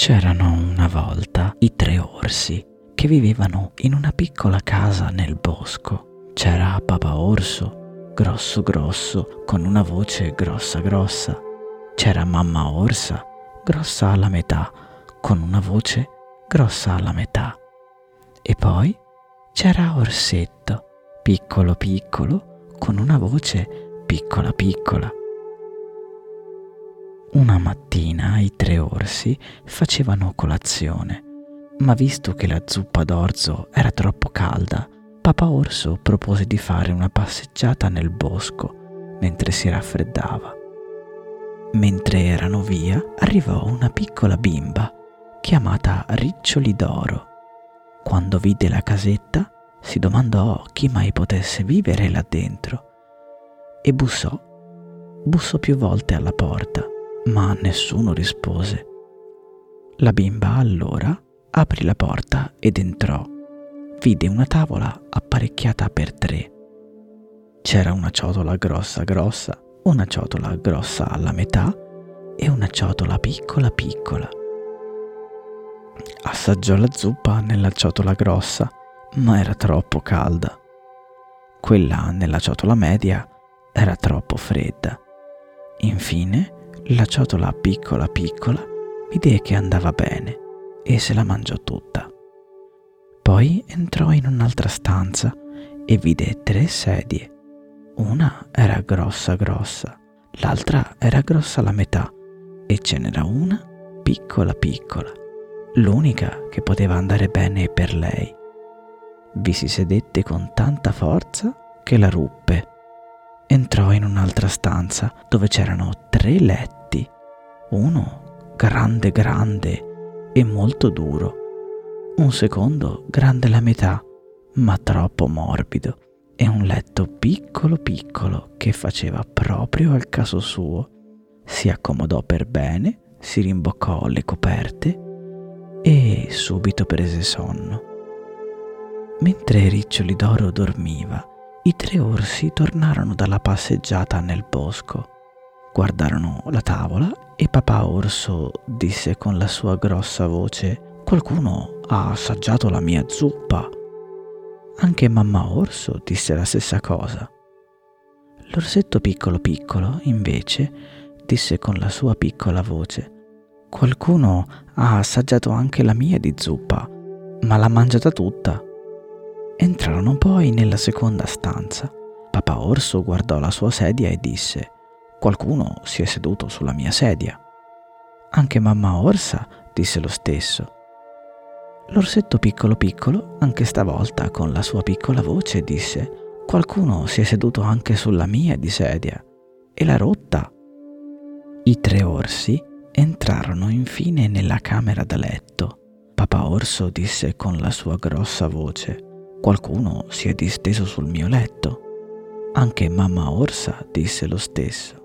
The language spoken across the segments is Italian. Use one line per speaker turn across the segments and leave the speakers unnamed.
C'erano una volta i tre orsi che vivevano in una piccola casa nel bosco. C'era papà orso, grosso grosso, con una voce grossa grossa. C'era mamma orsa, grossa alla metà, con una voce grossa alla metà. E poi c'era Orsetto, piccolo piccolo, con una voce piccola piccola. Una mattina i tre orsi facevano colazione, ma visto che la zuppa d'orzo era troppo calda, papà orso propose di fare una passeggiata nel bosco mentre si raffreddava. Mentre erano via, arrivò una piccola bimba chiamata Riccioli d'Oro. Quando vide la casetta, si domandò chi mai potesse vivere là dentro e bussò, bussò più volte alla porta ma nessuno rispose. La bimba allora aprì la porta ed entrò. Vide una tavola apparecchiata per tre. C'era una ciotola grossa grossa, una ciotola grossa alla metà e una ciotola piccola piccola. Assaggiò la zuppa nella ciotola grossa, ma era troppo calda. Quella nella ciotola media era troppo fredda. Infine la ciotola piccola piccola vide che andava bene e se la mangiò tutta. Poi entrò in un'altra stanza e vide tre sedie. Una era grossa grossa, l'altra era grossa la metà e ce n'era una piccola piccola, l'unica che poteva andare bene per lei. Vi si sedette con tanta forza che la ruppe. Entrò in un'altra stanza dove c'erano tre letti uno grande grande e molto duro, un secondo grande la metà, ma troppo morbido, e un letto piccolo piccolo che faceva proprio al caso suo. Si accomodò per bene, si rimboccò le coperte e subito prese sonno. Mentre Riccioli d'Oro dormiva, i tre orsi tornarono dalla passeggiata nel bosco. Guardarono la tavola e papà orso disse con la sua grossa voce Qualcuno ha assaggiato la mia zuppa. Anche mamma orso disse la stessa cosa. L'orsetto piccolo piccolo, invece, disse con la sua piccola voce Qualcuno ha assaggiato anche la mia di zuppa, ma l'ha mangiata tutta. Entrarono poi nella seconda stanza. Papà orso guardò la sua sedia e disse Qualcuno si è seduto sulla mia sedia. Anche mamma Orsa disse lo stesso. L'orsetto piccolo piccolo, anche stavolta con la sua piccola voce, disse Qualcuno si è seduto anche sulla mia di sedia e l'ha rotta. I tre orsi entrarono infine nella camera da letto. Papà Orso disse con la sua grossa voce Qualcuno si è disteso sul mio letto. Anche mamma Orsa disse lo stesso.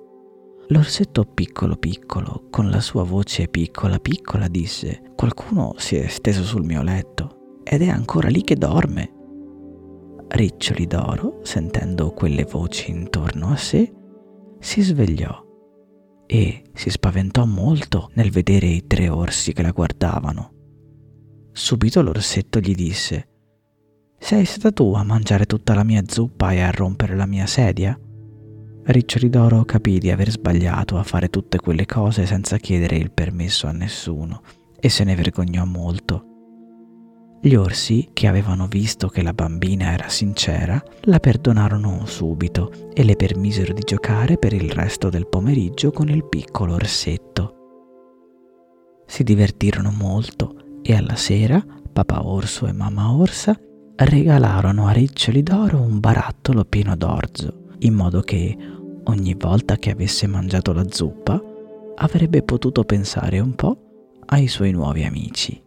L'orsetto piccolo piccolo, con la sua voce piccola piccola, disse Qualcuno si è steso sul mio letto ed è ancora lì che dorme. Riccioli d'oro, sentendo quelle voci intorno a sé, si svegliò e si spaventò molto nel vedere i tre orsi che la guardavano. Subito l'orsetto gli disse Sei stata tu a mangiare tutta la mia zuppa e a rompere la mia sedia? Riccioli d'Oro capì di aver sbagliato a fare tutte quelle cose senza chiedere il permesso a nessuno e se ne vergognò molto. Gli orsi, che avevano visto che la bambina era sincera, la perdonarono subito e le permisero di giocare per il resto del pomeriggio con il piccolo orsetto. Si divertirono molto e alla sera papà orso e mamma orsa regalarono a Riccioli d'Oro un barattolo pieno d'orzo in modo che ogni volta che avesse mangiato la zuppa avrebbe potuto pensare un po' ai suoi nuovi amici.